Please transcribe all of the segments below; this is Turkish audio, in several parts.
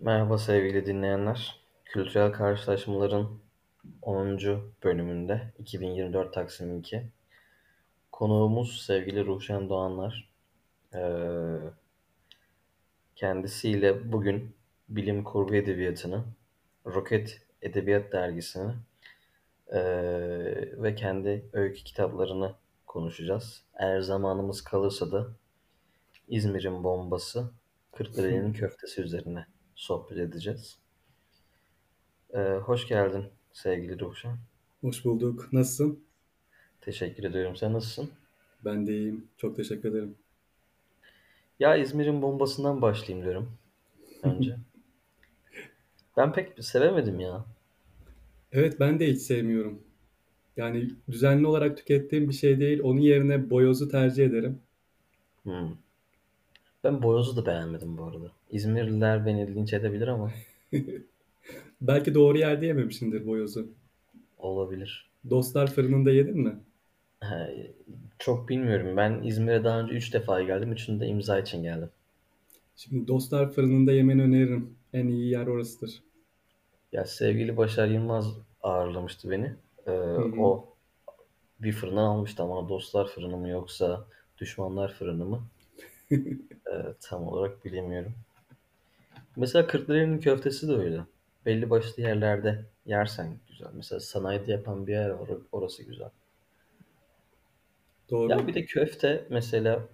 Merhaba sevgili dinleyenler. Kültürel Karşılaşmaların 10. bölümünde 2024 Taksim 2. Konuğumuz sevgili Ruşen Doğanlar. Ee, kendisiyle bugün bilim kurgu edebiyatını, Roket Edebiyat Dergisi'ni ee, ve kendi öykü kitaplarını konuşacağız. Eğer zamanımız kalırsa da İzmir'in bombası, Kırklareli'nin köftesi üzerine sohbet edeceğiz. Ee, hoş geldin sevgili Ruşen. Hoş bulduk. Nasılsın? Teşekkür ediyorum. Sen nasılsın? Ben de iyiyim. Çok teşekkür ederim. Ya İzmir'in bombasından başlayayım diyorum önce. Ben pek sevemedim ya. Evet ben de hiç sevmiyorum. Yani düzenli olarak tükettiğim bir şey değil. Onun yerine boyozu tercih ederim. Hmm. Ben Boyoz'u da beğenmedim bu arada. İzmirliler beni linç edebilir ama Belki doğru yerde yememişsindir boyozu. olabilir. Dostlar fırınında yedin mi? He, çok bilmiyorum. Ben İzmir'e daha önce 3 defa geldim. Üçünde imza için geldim. Şimdi Dostlar fırınında yemeni öneririm. En iyi yer orasıdır. Ya sevgili Başar Yılmaz ağırlamıştı beni. Ee, o bir fırından almıştı ama dostlar fırını mı yoksa düşmanlar fırını mı? Ee, tam olarak bilemiyorum. Mesela Kırklareli'nin köftesi de öyle. Belli başlı yerlerde yersen güzel. Mesela sanayide yapan bir yer var. Orası güzel. Ya Doğru. bir de köfte mesela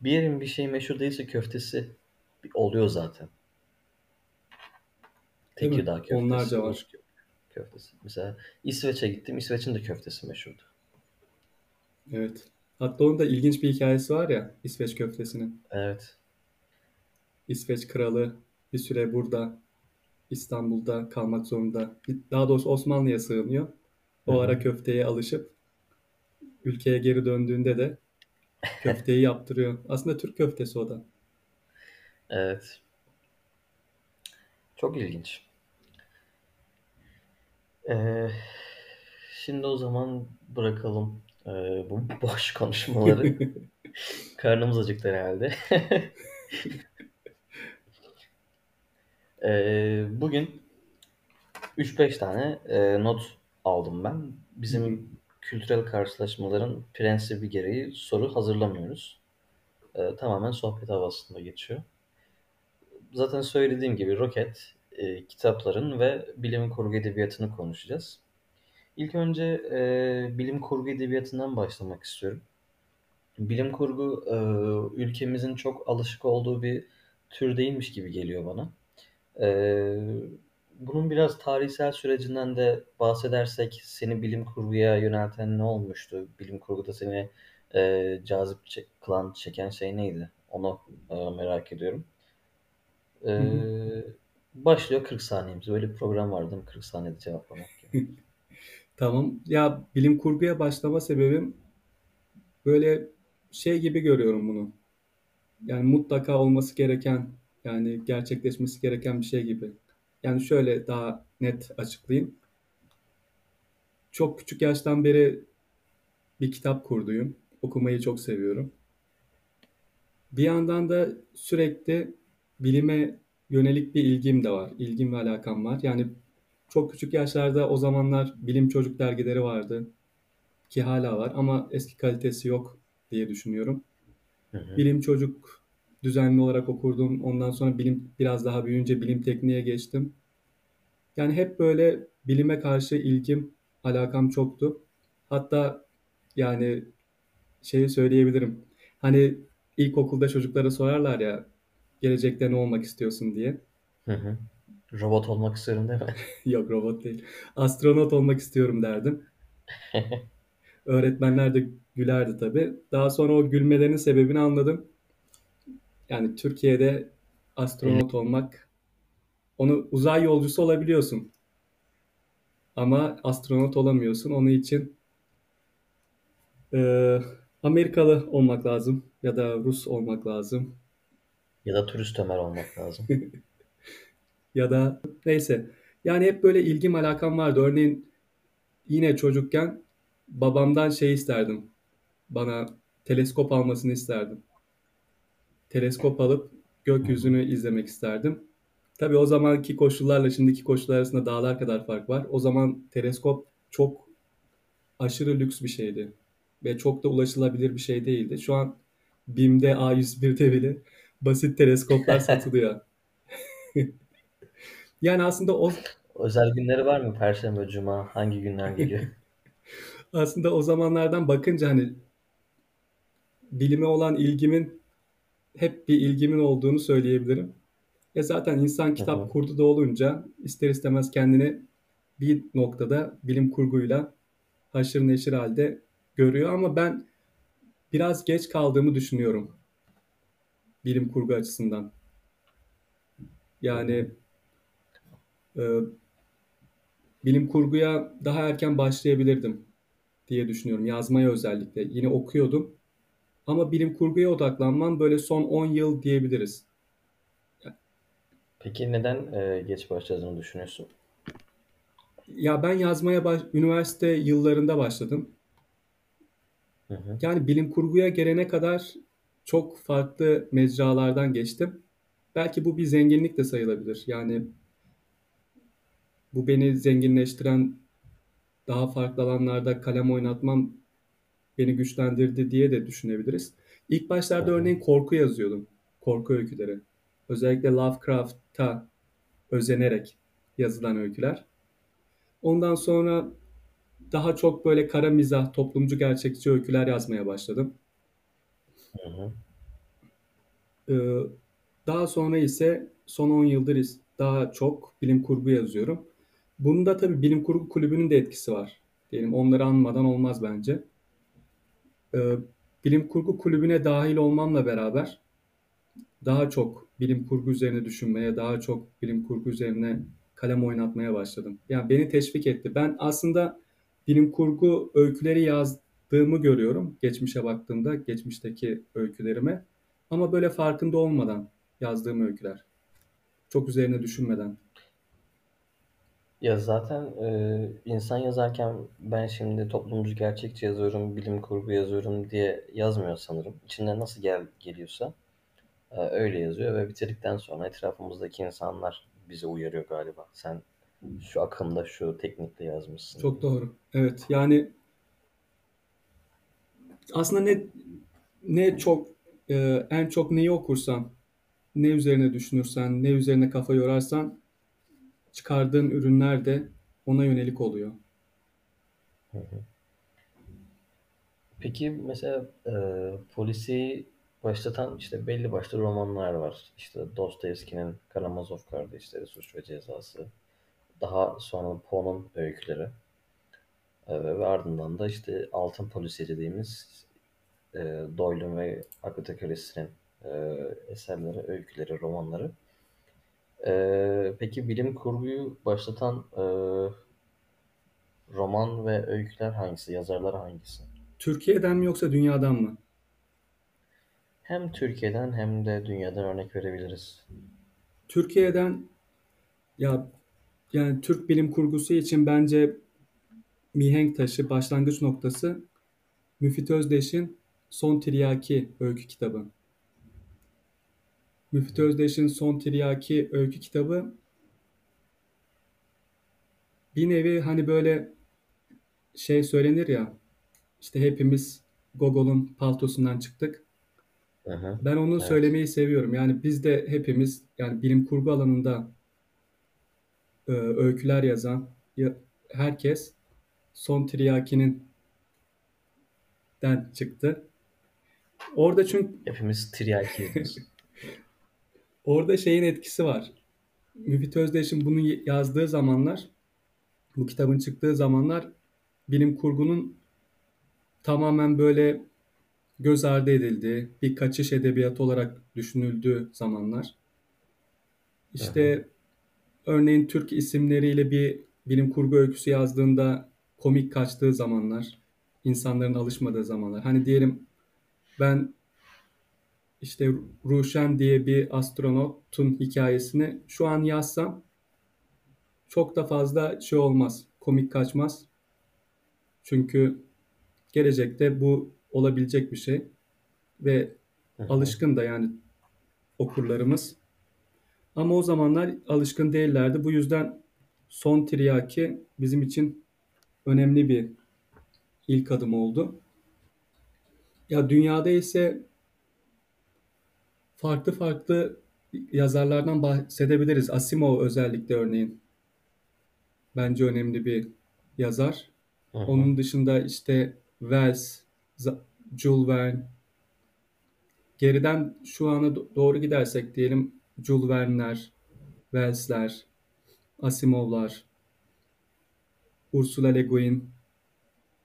bir yerin bir şey meşhur değilse köftesi oluyor zaten. Değil mi? Tekirdağ köftesi, Onlarca var. köftesi. Mesela İsveç'e gittim. İsveç'in de köftesi meşhurdu. Evet. Hatta onun da ilginç bir hikayesi var ya İsveç köftesinin. Evet. İsveç kralı bir süre burada İstanbul'da kalmak zorunda. Daha doğrusu Osmanlı'ya sığınıyor. O hı. ara köfteye alışıp ülkeye geri döndüğünde de köfteyi yaptırıyor. Aslında Türk köftesi o da. Evet. Çok ilginç. Ee, şimdi o zaman bırakalım ee, bu boş konuşmaları. Karnımız acıktı herhalde. Ee, bugün 3-5 tane e, not aldım ben. Bizim kültürel karşılaşmaların prensibi gereği soru hazırlamıyoruz. Ee, tamamen sohbet havasında geçiyor. Zaten söylediğim gibi Roket, e, kitapların ve bilim kurgu edebiyatını konuşacağız. İlk önce e, bilim kurgu edebiyatından başlamak istiyorum. Bilim kurgu e, ülkemizin çok alışık olduğu bir tür değilmiş gibi geliyor bana. Ee, bunun biraz tarihsel sürecinden de bahsedersek seni bilim kurguya yönelten ne olmuştu? Bilim kurguda seni e, cazip çe- kılan, çeken şey neydi? Onu e, merak ediyorum. Ee, başlıyor 40 saniyemiz. Öyle bir program vardı değil mi? 40 saniyede cevaplamak gibi. Tamam. Ya bilim kurguya başlama sebebim böyle şey gibi görüyorum bunu. Yani mutlaka olması gereken, yani gerçekleşmesi gereken bir şey gibi. Yani şöyle daha net açıklayayım. Çok küçük yaştan beri bir kitap kurduyum. Okumayı çok seviyorum. Bir yandan da sürekli bilime yönelik bir ilgim de var. İlgim ve alakam var. Yani çok küçük yaşlarda o zamanlar bilim çocuk dergileri vardı ki hala var ama eski kalitesi yok diye düşünüyorum. Hı hı. Bilim çocuk düzenli olarak okurdum. Ondan sonra bilim biraz daha büyüyünce bilim tekniğe geçtim. Yani hep böyle bilime karşı ilgim, alakam çoktu. Hatta yani şeyi söyleyebilirim. Hani ilkokulda çocuklara sorarlar ya gelecekte ne olmak istiyorsun diye. Hı hı. Robot olmak istiyorum değil mi? Yok robot değil. Astronot olmak istiyorum derdim. Öğretmenler de gülerdi tabii. Daha sonra o gülmelerinin sebebini anladım. Yani Türkiye'de astronot olmak, onu uzay yolcusu olabiliyorsun. Ama astronot olamıyorsun. Onun için e, Amerikalı olmak lazım ya da Rus olmak lazım. Ya da turist Ömer olmak lazım. Ya da neyse. Yani hep böyle ilgim alakam vardı. Örneğin yine çocukken babamdan şey isterdim. Bana teleskop almasını isterdim. Teleskop alıp gökyüzünü izlemek isterdim. Tabii o zamanki koşullarla şimdiki koşullar arasında dağlar kadar fark var. O zaman teleskop çok aşırı lüks bir şeydi. Ve çok da ulaşılabilir bir şey değildi. Şu an BİM'de A101'de bile basit teleskoplar satılıyor. yani aslında o Özel günleri var mı? Perşembe, Cuma hangi günler geliyor? aslında o zamanlardan bakınca hani bilime olan ilgimin hep bir ilgimin olduğunu söyleyebilirim. E zaten insan kitap Hı hı. kurdu da olunca ister istemez kendini bir noktada bilim kurguyla haşır neşir halde görüyor ama ben biraz geç kaldığımı düşünüyorum bilim kurgu açısından. Yani bilim kurguya daha erken başlayabilirdim diye düşünüyorum. Yazmaya özellikle. Yine okuyordum. Ama bilim kurguya odaklanmam böyle son 10 yıl diyebiliriz. Peki neden e, geç başladığını düşünüyorsun? Ya ben yazmaya baş, üniversite yıllarında başladım. Hı hı. Yani bilim kurguya gelene kadar çok farklı mecralardan geçtim. Belki bu bir zenginlik de sayılabilir. Yani bu beni zenginleştiren daha farklı alanlarda kalem oynatmam beni güçlendirdi diye de düşünebiliriz. İlk başlarda örneğin korku yazıyordum. Korku öyküleri. Özellikle Lovecraft'a özenerek yazılan öyküler. Ondan sonra daha çok böyle kara mizah, toplumcu gerçekçi öyküler yazmaya başladım. Hı hı. Ee, daha sonra ise son 10 yıldır daha çok bilim kurgu yazıyorum. Bunda tabii bilim kurgu kulübünün de etkisi var. Diyelim onları anmadan olmaz bence. Ee, bilim kurgu kulübüne dahil olmamla beraber daha çok bilim kurgu üzerine düşünmeye, daha çok bilim kurgu üzerine kalem oynatmaya başladım. Yani beni teşvik etti. Ben aslında bilim kurgu öyküleri yazdığımı görüyorum geçmişe baktığımda, geçmişteki öykülerime. Ama böyle farkında olmadan yazdığım öyküler. Çok üzerine düşünmeden. Ya zaten e, insan yazarken ben şimdi toplumcu gerçekçi yazıyorum, bilim kurgu yazıyorum diye yazmıyor sanırım. İçinden nasıl gel geliyorsa e, öyle yazıyor ve bitirdikten sonra etrafımızdaki insanlar bizi uyarıyor galiba. Sen şu akımda şu teknikle yazmışsın Çok doğru. Evet. Yani aslında ne ne çok e, en çok neyi okursan, ne üzerine düşünürsen, ne üzerine kafa yorarsan çıkardığın ürünler de ona yönelik oluyor. Peki mesela e, polisi başlatan işte belli başlı romanlar var. İşte Dostoyevski'nin Karamazov Kardeşleri, Suç ve Cezası. Daha sonra Poe'nun öyküleri. E, ve ardından da işte Altın Polisiye dediğimiz e, Doyle'un ve Agatha Christie'nin e, eserleri, öyküleri, romanları. E, peki bilim kurguyu başlatan e, roman ve öyküler hangisi? Yazarlar hangisi? Türkiye'den mi yoksa dünyadan mı? Hem Türkiye'den hem de dünyadan örnek verebiliriz. Türkiye'den ya yani Türk bilim kurgusu için bence mihenk taşı, başlangıç noktası Müfit Özdeş'in Son Tiryaki öykü kitabı. Müfit Özdeş'in Son Tiryaki öykü kitabı bir nevi hani böyle şey söylenir ya işte hepimiz Gogol'un paltosundan çıktık. Hı. Ben onu Evet. söylemeyi seviyorum. Yani biz de hepimiz yani bilim kurgu alanında e, öyküler yazan ya- herkes Son Tiryaki'nin den çıktı. Orada çünkü Hepimiz tiryaki orada şeyin etkisi var. Müfit Özdeş'in bunu yazdığı zamanlar, bu kitabın çıktığı zamanlar bilim kurgunun tamamen böyle göz ardı edildiği, bir kaçış edebiyatı olarak düşünüldüğü zamanlar. İşte örneğin Türk isimleriyle bir bilim kurgu öyküsü yazdığında komik kaçtığı zamanlar, insanların alışmadığı zamanlar. Hani diyelim ben işte Ruşen diye bir astronotun hikayesini şu an yazsam çok da fazla şey olmaz, komik kaçmaz. Çünkü gelecekte bu olabilecek bir şey ve alışkın da yani okurlarımız. Ama o zamanlar alışkın değillerdi. Bu yüzden Son Tiryaki bizim için önemli bir ilk adım oldu. Ya dünyada ise farklı farklı yazarlardan bahsedebiliriz. Asimov özellikle örneğin. Bence önemli bir yazar. Hı hı. Onun dışında işte Wells, Jules Verne. Geriden şu ana doğru gidersek diyelim Jules Verne'ler, Wells'ler, Asimov'lar, Ursula Le Guin,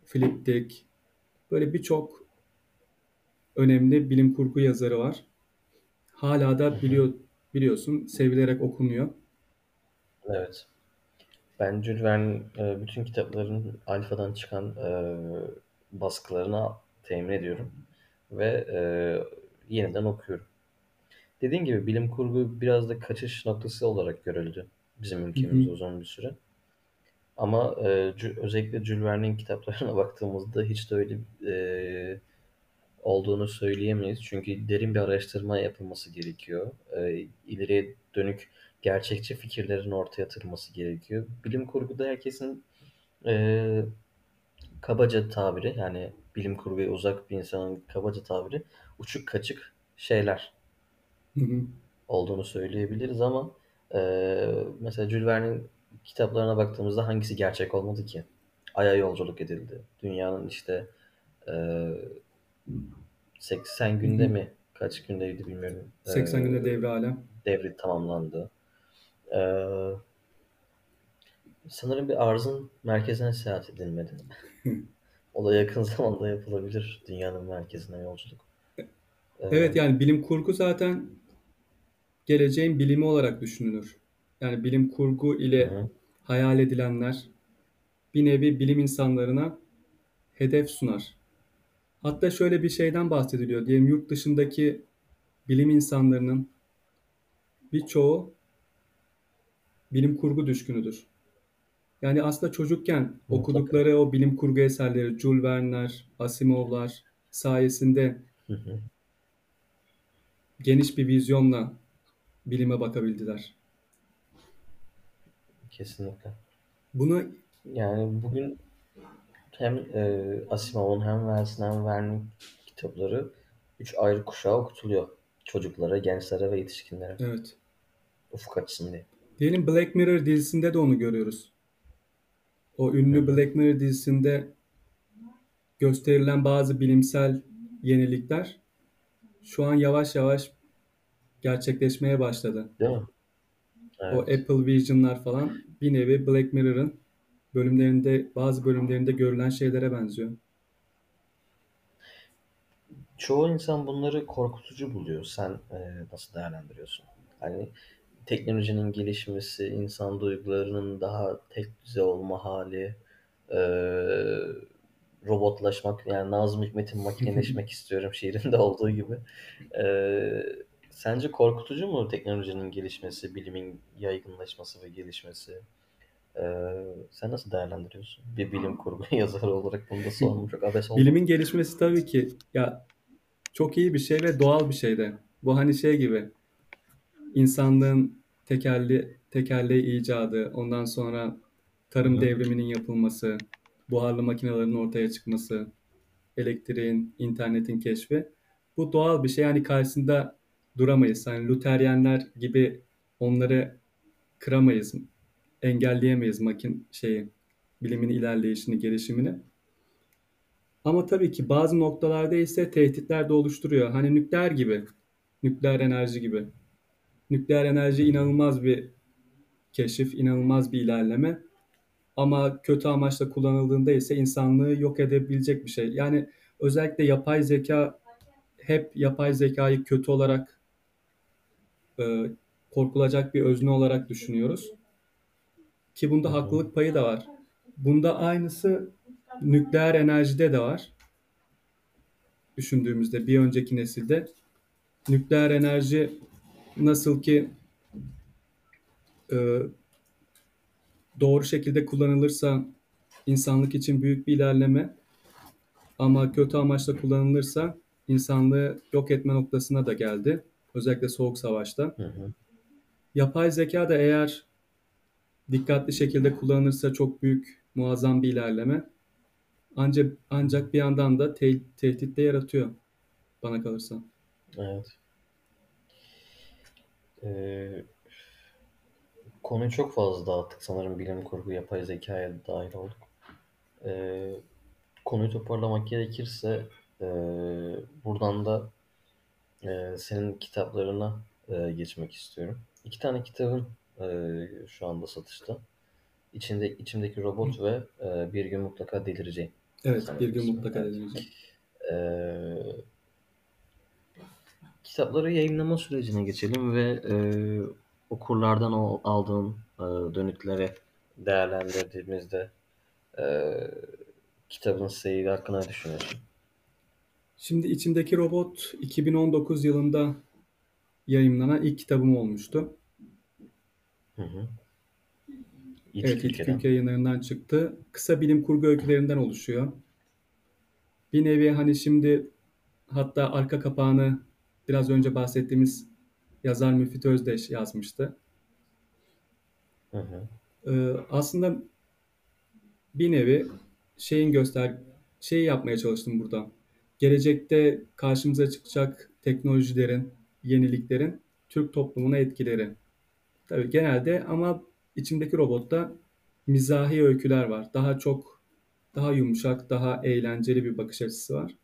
Philip Dick. Böyle birçok önemli bilim kurgu yazarı var. Hala da biliyor biliyorsun sevilerek okunuyor. Evet. Ben Jules Verne e, bütün kitapların Alfa'dan çıkan e, baskılarını temin ediyorum ve e, yeniden okuyorum. Dediğim gibi bilim kurgu biraz da kaçış noktası olarak görüldü bizim ülkemizde uzun bir süre. Ama özellikle Jules Verne'in kitaplarına baktığımızda hiç de öyle olduğunu söyleyemeyiz. Çünkü derin bir araştırma yapılması gerekiyor. E, ileriye dönük gerçekçi fikirlerin ortaya atılması gerekiyor. Bilim kurguda herkesin e, kabaca tabiri yani bilim kurguya uzak bir insanın kabaca tabiri uçuk kaçık şeyler Hı hı. olduğunu söyleyebiliriz ama e, mesela Jules Verne'in kitaplarına baktığımızda hangisi gerçek olmadı ki? Ay'a yolculuk edildi. Dünyanın işte e, 80 günde Hı hı. mi? Kaç gündeydi bilmiyorum. 80 günde E, devre alem. devri tamamlandı. E, sanırım bir arzın merkezine seyahat edilmedi. o da yakın zamanda yapılabilir dünyanın merkezine yolculuk. E, Evet yani bilim kurgu zaten geleceğin bilimi olarak düşünülür. Yani bilim kurgu ile hı. hayal edilenler bir nevi bilim insanlarına hedef sunar. Hatta şöyle bir şeyden bahsediliyor. Diyelim yurt dışındaki bilim insanlarının birçoğu bilim kurgu düşkünüdür. Yani aslında çocukken okudukları o bilim kurgu eserleri, Jules Verne'ler, Asimov'lar sayesinde Hı hı. geniş bir vizyonla bilime bakabildiler. Kesinlikle. Bunu Yani bugün hem e, Asimov'un hem Wells'in hem Verne'in kitapları üç ayrı kuşağa okutuluyor. Çocuklara, gençlere ve yetişkinlere. evet. Ufuk açsın diye. Diyelim Black Mirror dizisinde de onu görüyoruz. O ünlü Black Mirror dizisinde gösterilen bazı bilimsel yenilikler şu an yavaş yavaş gerçekleşmeye başladı. Değil mi? O Apple Vision'lar falan bir nevi Black Mirror'ın bölümlerinde bazı bölümlerinde görülen şeylere benziyor. Çoğu insan bunları korkutucu buluyor. Sen e, nasıl değerlendiriyorsun? Hani teknolojinin gelişmesi, insan duygularının daha tek düze olma hali, e, robotlaşmak, yani Nazım Hikmet'in makineleşmek istiyorum şiirinde olduğu gibi. E, sence korkutucu mu teknolojinin gelişmesi, bilimin yaygınlaşması ve gelişmesi? E, sen nasıl değerlendiriyorsun? Bir bilim kurgu yazarı olarak bunu da sormam çok abes oldu. Bilimin gelişmesi tabii ki ya çok iyi bir şey ve doğal bir şey de. Bu hani şey gibi insanlığın tekerli tekerleği icadı, ondan sonra tarım Hı. devriminin yapılması, buharlı makinelerin ortaya çıkması, elektriğin, internetin keşfi. Bu doğal bir şey. Yani karşısında duramayız. Yani Luteryenler gibi onları kıramayız, engelleyemeyiz makin şeyi, bilimin ilerleyişini, gelişimini. Ama tabii ki bazı noktalarda ise tehditler de oluşturuyor. Hani nükleer gibi, nükleer enerji gibi. Nükleer enerji inanılmaz bir keşif, inanılmaz bir ilerleme. Ama kötü amaçla kullanıldığında ise insanlığı yok edebilecek bir şey. Yani özellikle yapay zeka hep yapay zekayı kötü olarak e, korkulacak bir özne olarak düşünüyoruz. Ki bunda haklılık payı da var. Bunda aynısı nükleer enerjide de var. Düşündüğümüzde bir önceki nesilde nükleer enerji nasıl ki e, doğru şekilde kullanılırsa insanlık için büyük bir ilerleme ama kötü amaçla kullanılırsa insanlığı yok etme noktasına da geldi. Özellikle Soğuk Savaş'ta. Hı hı. Yapay zeka da eğer dikkatli şekilde kullanılırsa çok büyük, muazzam bir ilerleme. Ancak ancak bir yandan da te- tehdit de yaratıyor bana kalırsa. Evet. Ee, konuyu çok fazla dağıttık sanırım bilim kurgu, yapay zekaya dahil olduk. Ee, konuyu toparlamak gerekirse e, buradan da e, senin kitaplarına e, geçmek istiyorum. İki tane kitabın e, şu anda satışta. İçinde içimdeki robot ve e, bir gün mutlaka delireceğim. Evet, Sanırım bir gün ismi. mutlaka Evet. deneyeceğim. Ee, kitapları yayınlama sürecine geçelim ve e, okurlardan o aldığın e, dönütleri değerlendirdiğimizde e, kitabın seyri hakkında düşünüyorsun? Şimdi içimdeki robot 2019 yılında yayımlanan ilk kitabım olmuştu. Hı hı. İç Evet, İlk ülkeden. Ülke yayınlarından çıktı. Kısa bilim kurgu öykülerinden oluşuyor. Bir nevi hani şimdi hatta arka kapağını biraz önce bahsettiğimiz yazar Müfit Özdeş yazmıştı. Hı hı. Ee, aslında bir nevi şeyin göster şeyi yapmaya çalıştım burada. Gelecekte karşımıza çıkacak teknolojilerin, yeniliklerin Türk toplumuna etkileri. Tabii genelde ama içimdeki robotta mizahi öyküler var. Daha çok daha yumuşak, daha eğlenceli bir bakış açısı var.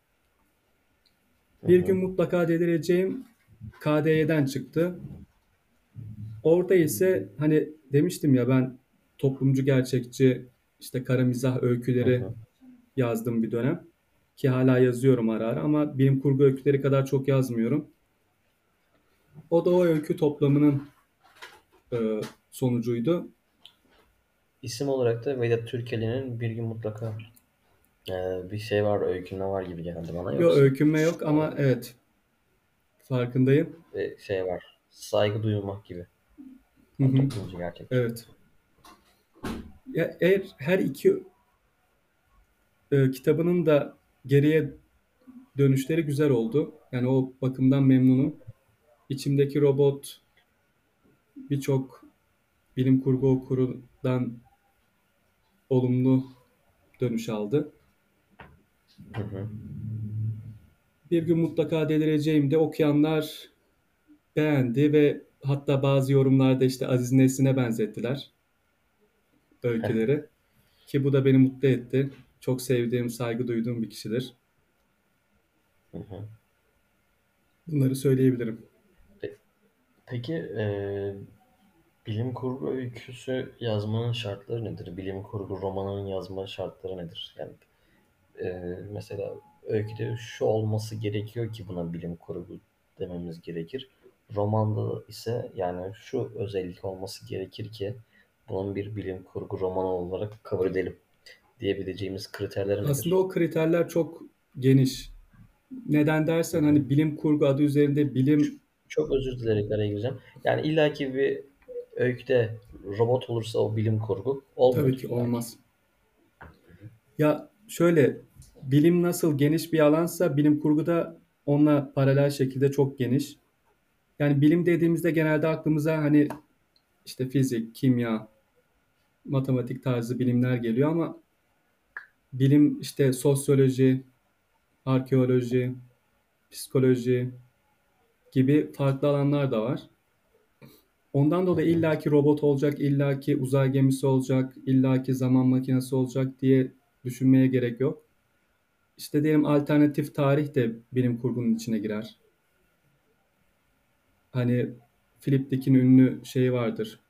Bir gün mutlaka delireceğim KD'den çıktı. Orada ise hani demiştim ya ben toplumcu gerçekçi işte kara mizah öyküleri yazdım bir dönem. Ki hala yazıyorum ara ara ama bilim kurgu öyküleri kadar çok yazmıyorum. O da o öykü toplamının e, sonucuydu. İsim olarak da Vedat Türkeli'nin bir gün mutlaka e, bir şey var, öykünme var gibi geldi bana. Yok Yoksa öykünme yok ama evet farkındayım. e, şey var, saygı duymak gibi. Hı hı. Gerçekçi. Evet. Ya eğer her iki e, kitabının da geriye dönüşleri güzel oldu. Yani o bakımdan memnunum. İçimdeki robot birçok bilim kurgu okurundan olumlu dönüş aldı. Hı hı. Bir gün mutlaka delireceğim de okuyanlar beğendi ve hatta bazı yorumlarda işte Aziz Nesin'e benzettiler öyküleri. Ki bu da beni mutlu etti. Çok sevdiğim, saygı duyduğum bir kişidir. Hı hı. Bunları söyleyebilirim. Peki e, bilim kurgu öyküsü yazmanın şartları nedir? Bilim kurgu romanının yazma şartları nedir? Yani e, mesela öyküde şu olması gerekiyor ki buna bilim kurgu dememiz gerekir. Romanda ise yani şu özellik olması gerekir ki bunun bir bilim kurgu romanı olarak kabul edelim diyebileceğimiz kriterler? Aslında o kriterler çok geniş. Neden dersen hani bilim kurgu adı üzerinde bilim Çok özür dilerim araya gireceğim. Yani illaki bir öyküde robot olursa o bilim kurgu olmuyor. tabii ki olmaz. Ya şöyle bilim nasıl geniş bir alansa bilim kurgu da onunla paralel şekilde çok geniş. Yani bilim dediğimizde genelde aklımıza hani işte fizik, kimya, matematik tarzı bilimler geliyor ama bilim işte sosyoloji, arkeoloji, psikoloji gibi farklı alanlar da var. Ondan dolayı illaki robot olacak, illaki uzay gemisi olacak, illaki zaman makinesi olacak diye düşünmeye gerek yok. İşte diyelim alternatif tarih de bilim kurgunun içine girer. Hani Philip Dick'in ünlü şeyi vardır.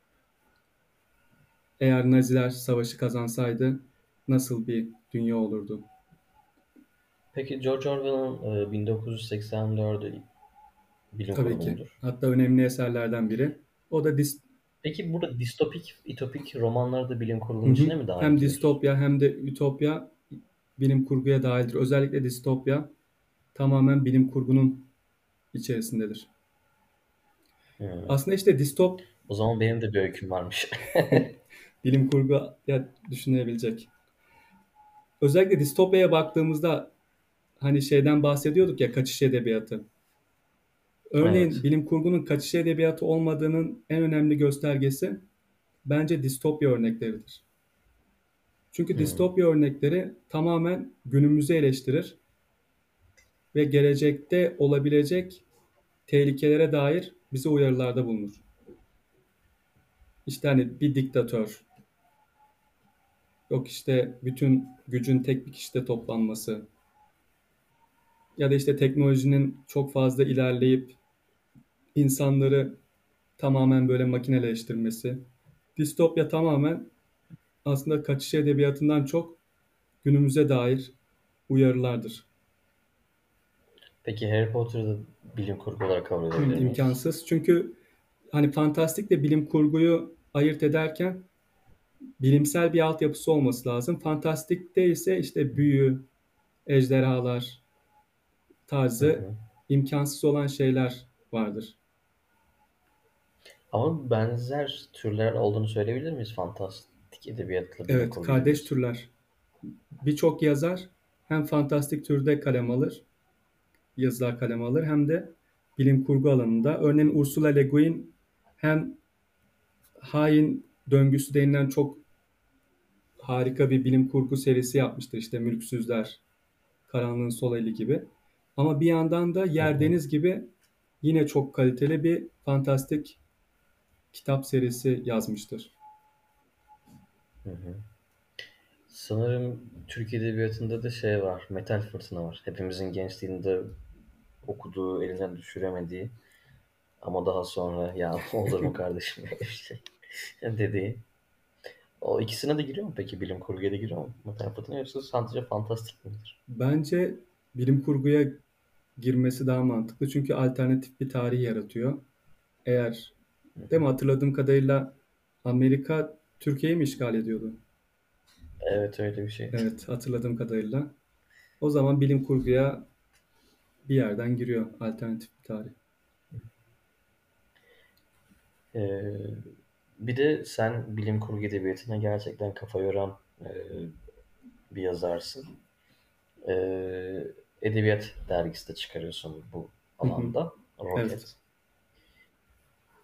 Eğer Naziler savaşı kazansaydı nasıl bir dünya olurdu? Peki George Orwell'ın e, 1984'ü bilim Tabii kurgu ki. Hatta önemli eserlerden biri. O da dis Peki burada distopik, itopik romanlar da bilim kurgunun içine mi dahil hem edilir? distopya hem de ütopya bilim kurguya dahildir. Özellikle distopya tamamen bilim kurgunun içerisindedir. Hmm. Aslında işte distop O zaman benim de bir öyküm varmış. bilim kurgu ya düşünebilecek. Özellikle distopyaya baktığımızda hani şeyden bahsediyorduk ya kaçış edebiyatı. Örneğin Evet. bilim kurgunun kaçış edebiyatı olmadığının en önemli göstergesi bence distopya örnekleridir. Çünkü Hmm. distopya örnekleri tamamen günümüzü eleştirir ve gelecekte olabilecek tehlikelere dair bize uyarılarda bulunur. İşte hani bir diktatör, yok işte bütün gücün tek bir kişide toplanması ya da işte teknolojinin çok fazla ilerleyip insanları tamamen böyle makineleştirmesi. Distopya tamamen aslında kaçış edebiyatından çok günümüze dair uyarılardır. Peki Harry Potter'ı bilim kurgu olarak kabul edebilir miyiz? İmkansız. Çünkü hani fantastikle bilim kurguyu ayırt ederken bilimsel bir altyapısı olması lazım. Fantastikte ise işte büyü, ejderhalar tarzı Hı hı. imkansız olan şeyler vardır. Ama benzer türler olduğunu söyleyebilir miyiz? Fantastik edebiyatla Evet, kardeş türler. Birçok yazar hem fantastik türde kalem alır, yazılar kalem alır hem de bilim kurgu alanında. Örneğin Ursula Le Guin hem Hain Döngüsü denilen çok harika bir bilim kurgu serisi yapmıştır. İşte Mülksüzler, Karanlığın Sol Eli gibi. Ama bir yandan da Yer. Deniz gibi yine çok kaliteli bir fantastik kitap serisi yazmıştır. Hı hı. Sanırım Türk Edebiyatı'nda da şey var. Metal Fırtına var. Hepimizin gençliğinde okuduğu, elinden düşüremediği ama daha sonra ya olur mu kardeşim bir şey dediği. O ikisine de giriyor mu peki? Bilim kurguya da giriyor mu? Metal Fırtına yoksa sadece fantastik midir? Bence bilim kurguya girmesi daha mantıklı. Çünkü alternatif bir tarih yaratıyor. Eğer değil mi hatırladığım kadarıyla Amerika Türkiye'yi mi işgal ediyordu? Evet öyle bir şey. Evet hatırladığım kadarıyla. O zaman bilim kurguya bir yerden giriyor alternatif bir tarih. Ee, bir de sen bilim kurgu edebiyatına gerçekten kafa yoran e, bir yazarsın. Ee, Edebiyat dergisi de çıkarıyorsun bu alanda. Roket. Evet.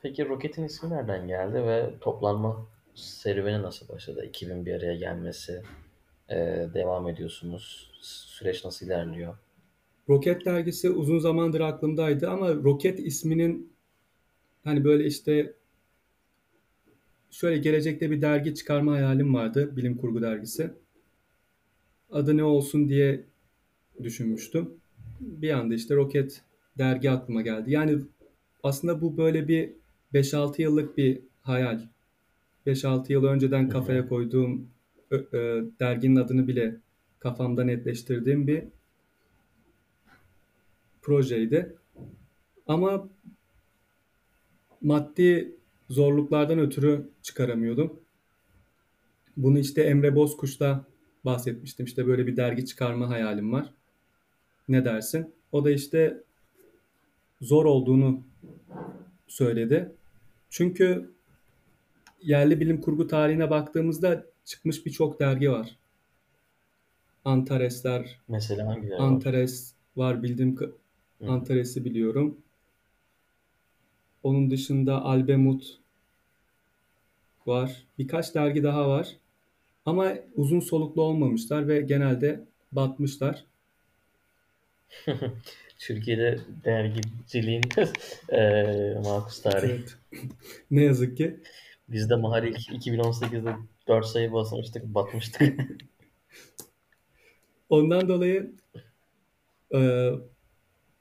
Peki Roket'in ismi nereden geldi ve toplanma serüveni nasıl başladı? 2000 bir araya gelmesi, e, devam ediyorsunuz. Süreç nasıl ilerliyor? Roket dergisi uzun zamandır aklımdaydı ama Roket isminin hani böyle işte şöyle gelecekte bir dergi çıkarma hayalim vardı. Bilim kurgu dergisi. Adı ne olsun diye düşünmüştüm. Bir anda işte Roket dergi aklıma geldi. Yani aslında bu böyle bir 5-6 yıllık bir hayal. 5-6 yıl önceden kafaya koyduğum ö, derginin adını bile kafamda netleştirdiğim bir projeydi. Ama maddi zorluklardan ötürü çıkaramıyordum. Bunu işte Emre Bozkuş'ta bahsetmiştim. İşte böyle bir dergi çıkarma hayalim var. Ne dersin? O da işte zor olduğunu söyledi. Çünkü yerli bilim kurgu tarihine baktığımızda çıkmış birçok dergi var. Antaresler, Mesela hangileri var? Antares var bildiğim hı. Antares'i biliyorum. Onun dışında Albemut var. Birkaç dergi daha var. Ama uzun soluklu olmamışlar ve genelde batmışlar. Türkiye'de dergiciliğin e, makus tarihi. Evet. ne yazık ki. Biz de Mahar ilk 2018'de 4 sayı basmıştık, batmıştık. Ondan dolayı e,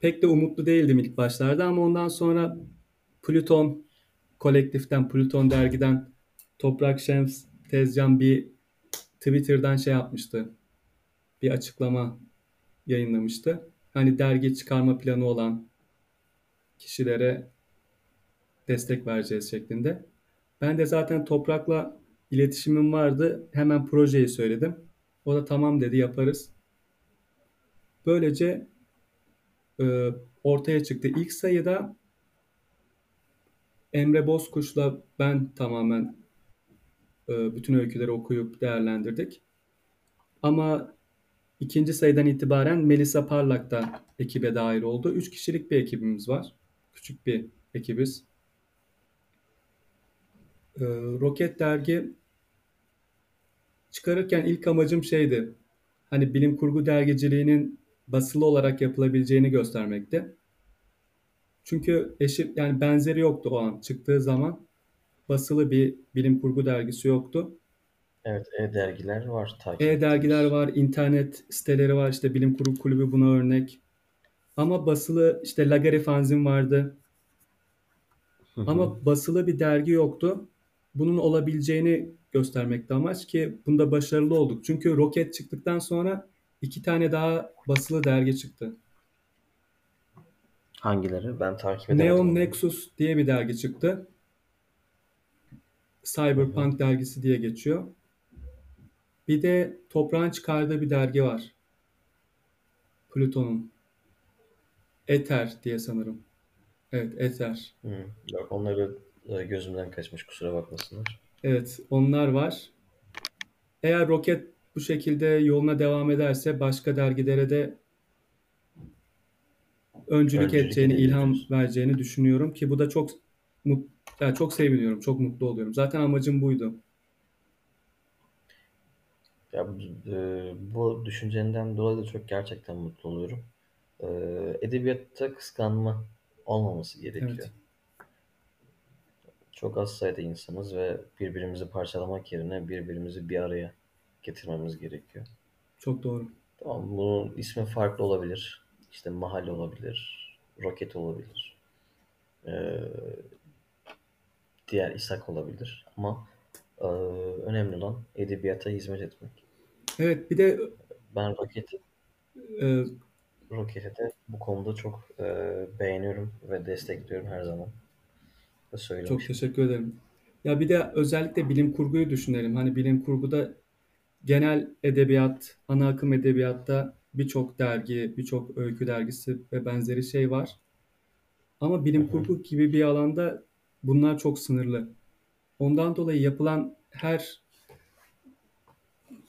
pek de umutlu değildim ilk başlarda ama ondan sonra Plüton kolektiften, Plüton dergiden Toprak Şems Tezcan bir Twitter'dan şey yapmıştı. Bir açıklama yayınlamıştı. Hani dergi çıkarma planı olan kişilere destek vereceğiz şeklinde. Ben de zaten Toprak'la iletişimim vardı. Hemen projeyi söyledim. O da tamam dedi yaparız. Böylece e, ortaya çıktı. İlk sayıda Emre Bozkuş'la ben tamamen e, bütün öyküleri okuyup değerlendirdik. Ama ikinci sayıdan itibaren Melisa Parlak da ekibe dahil oldu. Üç kişilik bir ekibimiz var. Küçük bir ekibiz. Ee, Roket dergi çıkarırken ilk amacım şeydi. Hani bilim kurgu dergiciliğinin basılı olarak yapılabileceğini göstermekti. Çünkü eşi yani benzeri yoktu o an çıktığı zaman. Basılı bir bilim kurgu dergisi yoktu. Evet, e-dergiler var takip E-dergiler var, internet siteleri var. İşte Bilim Kurgu Kulübü buna örnek. Ama basılı işte Lagare fanzin vardı. Hı hı. Ama basılı bir dergi yoktu. Bunun olabileceğini göstermekti amaç ki bunda başarılı olduk. Çünkü Rocket çıktıktan sonra iki tane daha basılı dergi çıktı. Hangileri? Ben takip edemedim. Neon. Nexus diye bir dergi çıktı. Cyberpunk dergisi diye geçiyor. Bir de Toprağın çıkardığı bir dergi var. Plüton'un. Ether diye sanırım. Evet, Ether. Hı. Yok, onları e, gözümden kaçmış kusura bakmasınlar. Evet, onlar var. Eğer Rocket bu şekilde yoluna devam ederse başka dergilere de öncülük, Öncülük edeceğini, ilham vereceğini düşünüyorum ki bu da çok mut, yani çok seviniyorum, çok mutlu oluyorum. Zaten amacım buydu. Ya e, bu düşüncenden dolayı da çok gerçekten mutlu oluyorum. E, edebiyatta kıskanma olmaması gerekiyor. Evet. Çok az sayıda insanız ve birbirimizi parçalamak yerine birbirimizi bir araya getirmemiz gerekiyor. Çok doğru. Tamam, bunun ismi farklı olabilir. İşte mahalle olabilir, roket olabilir, e, diğer İshak olabilir. Ama e, önemli olan edebiyata hizmet etmek. Evet, bir de Ben roketi e, Roket'i de bu konuda çok e, beğeniyorum ve destekliyorum her zaman. Ve çok teşekkür ederim. Ya bir de özellikle bilim kurguyu düşünelim. Hani bilim kurguda genel edebiyat, ana akım edebiyatta birçok dergi, birçok öykü dergisi ve benzeri şey var. Ama Hı bilim hı. kurgu gibi bir alanda bunlar çok sınırlı. Ondan dolayı yapılan her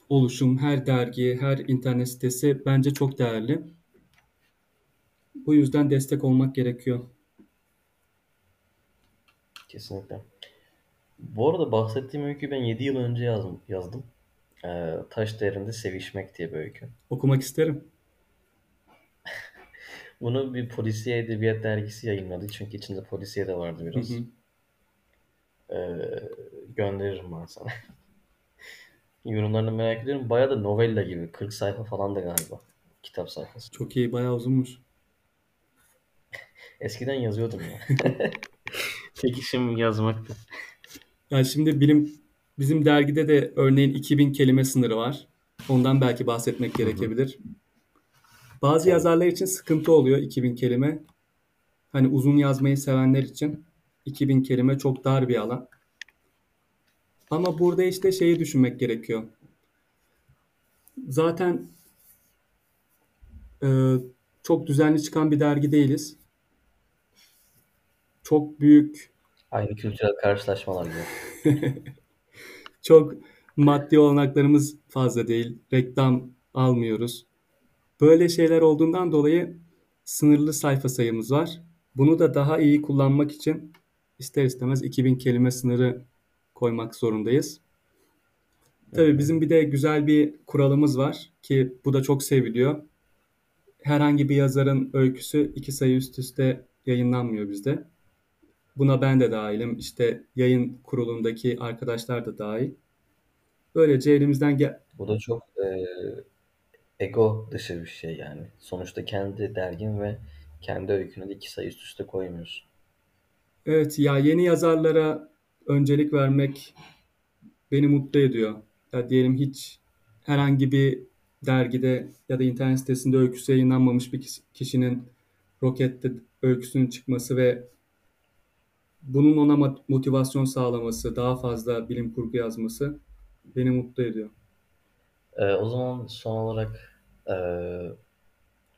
oluşum, her dergi, her internet sitesi bence çok değerli. Bu yüzden destek olmak gerekiyor. Kesinlikle. Bu arada bahsettiğim öyküyü ben 7 yıl önce yazdım. yazdım. E, Taş Değerinde Sevişmek diye bir öykü. Okumak isterim. Bunu bir polisiye edebiyat dergisi yayınladı. Çünkü içinde polisiye de vardı Hı biraz. hı. E, gönderirim ben sana. Yorumlarını merak ediyorum. Bayağı da novella gibi. 40 sayfa falan da galiba. Kitap sayfası. Çok iyi, bayağı uzunmuş. Eskiden yazıyordum ya. Tek işim yazmaktı. Yani şimdi bilim bizim dergide de örneğin 2000 kelime sınırı var. Ondan belki bahsetmek gerekebilir. Bazı yazarlar için sıkıntı oluyor 2000 kelime. Hani uzun yazmayı sevenler için 2000 kelime çok dar bir alan. Ama burada işte şeyi düşünmek gerekiyor. Zaten e, çok düzenli çıkan bir dergi değiliz. Çok büyük, Aynı kültürel karşılaşmalar gibi. çok maddi olanaklarımız fazla değil. Reklam almıyoruz. Böyle şeyler olduğundan dolayı sınırlı sayfa sayımız var. Bunu da daha iyi kullanmak için ister istemez 2000 kelime sınırı koymak zorundayız. Tabii bizim bir de güzel bir kuralımız var ki bu da çok seviliyor. Herhangi bir yazarın öyküsü iki sayı üst üste yayınlanmıyor bizde. Buna ben de dahilim. İşte yayın kurulundaki arkadaşlar da dahil. Böylece elimizden gel Bu da çok e, ego dışı bir şey yani. Sonuçta kendi dergin ve kendi öykünü de iki sayı üst üste koymuyorsun. Evet ya yeni yazarlara öncelik vermek beni mutlu ediyor. Ya diyelim hiç herhangi bir dergide ya da internet sitesinde öyküsü yayınlanmamış bir kişi- kişinin Rocket'te öyküsünün çıkması ve bunun ona motivasyon sağlaması, daha fazla bilim kurgu yazması beni mutlu ediyor. E, o zaman son olarak e,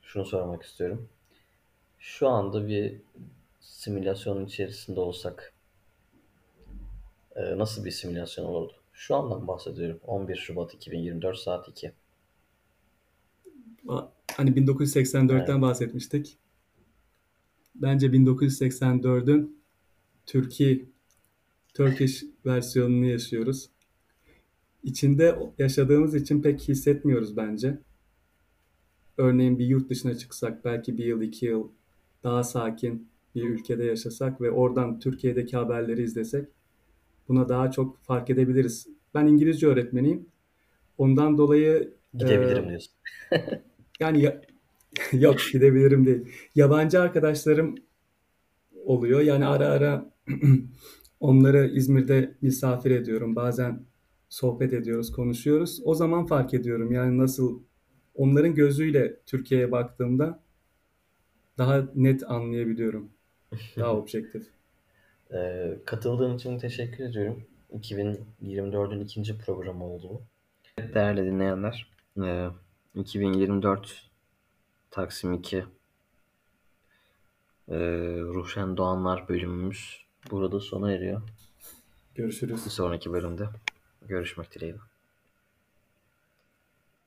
şunu sormak istiyorum. Şu anda bir simülasyonun içerisinde olsak e, nasıl bir simülasyon olurdu? Şu andan bahsediyorum. 11 Şubat 2024 saat 2. Ba- Hani 1984'ten Evet. bahsetmiştik. bence 1984'ün Türkiye Turkish versiyonunu yaşıyoruz. İçinde yaşadığımız için pek hissetmiyoruz bence. Örneğin bir yurt dışına çıksak, belki bir yıl, iki yıl daha sakin bir ülkede yaşasak ve oradan Türkiye'deki haberleri izlesek buna daha çok fark edebiliriz. Ben İngilizce öğretmeniyim. Ondan dolayı Gidebilirim e, diyorsun. yani ya- yok gidebilirim değil. Yabancı arkadaşlarım oluyor. Yani ara ara onları İzmir'de misafir ediyorum. Bazen sohbet ediyoruz, konuşuyoruz. O zaman fark ediyorum yani nasıl onların gözüyle Türkiye'ye baktığımda daha net anlayabiliyorum. Daha objektif. Ee, katıldığın için teşekkür ediyorum. 2024'ün ikinci programı oldu bu. Evet, Değerli dinleyenler, e, 2024 Taksim 2 e, Ruhşen Doğanlar bölümümüz burada sona eriyor. Bir Görüşürüz. sonraki bölümde görüşmek dileğiyle.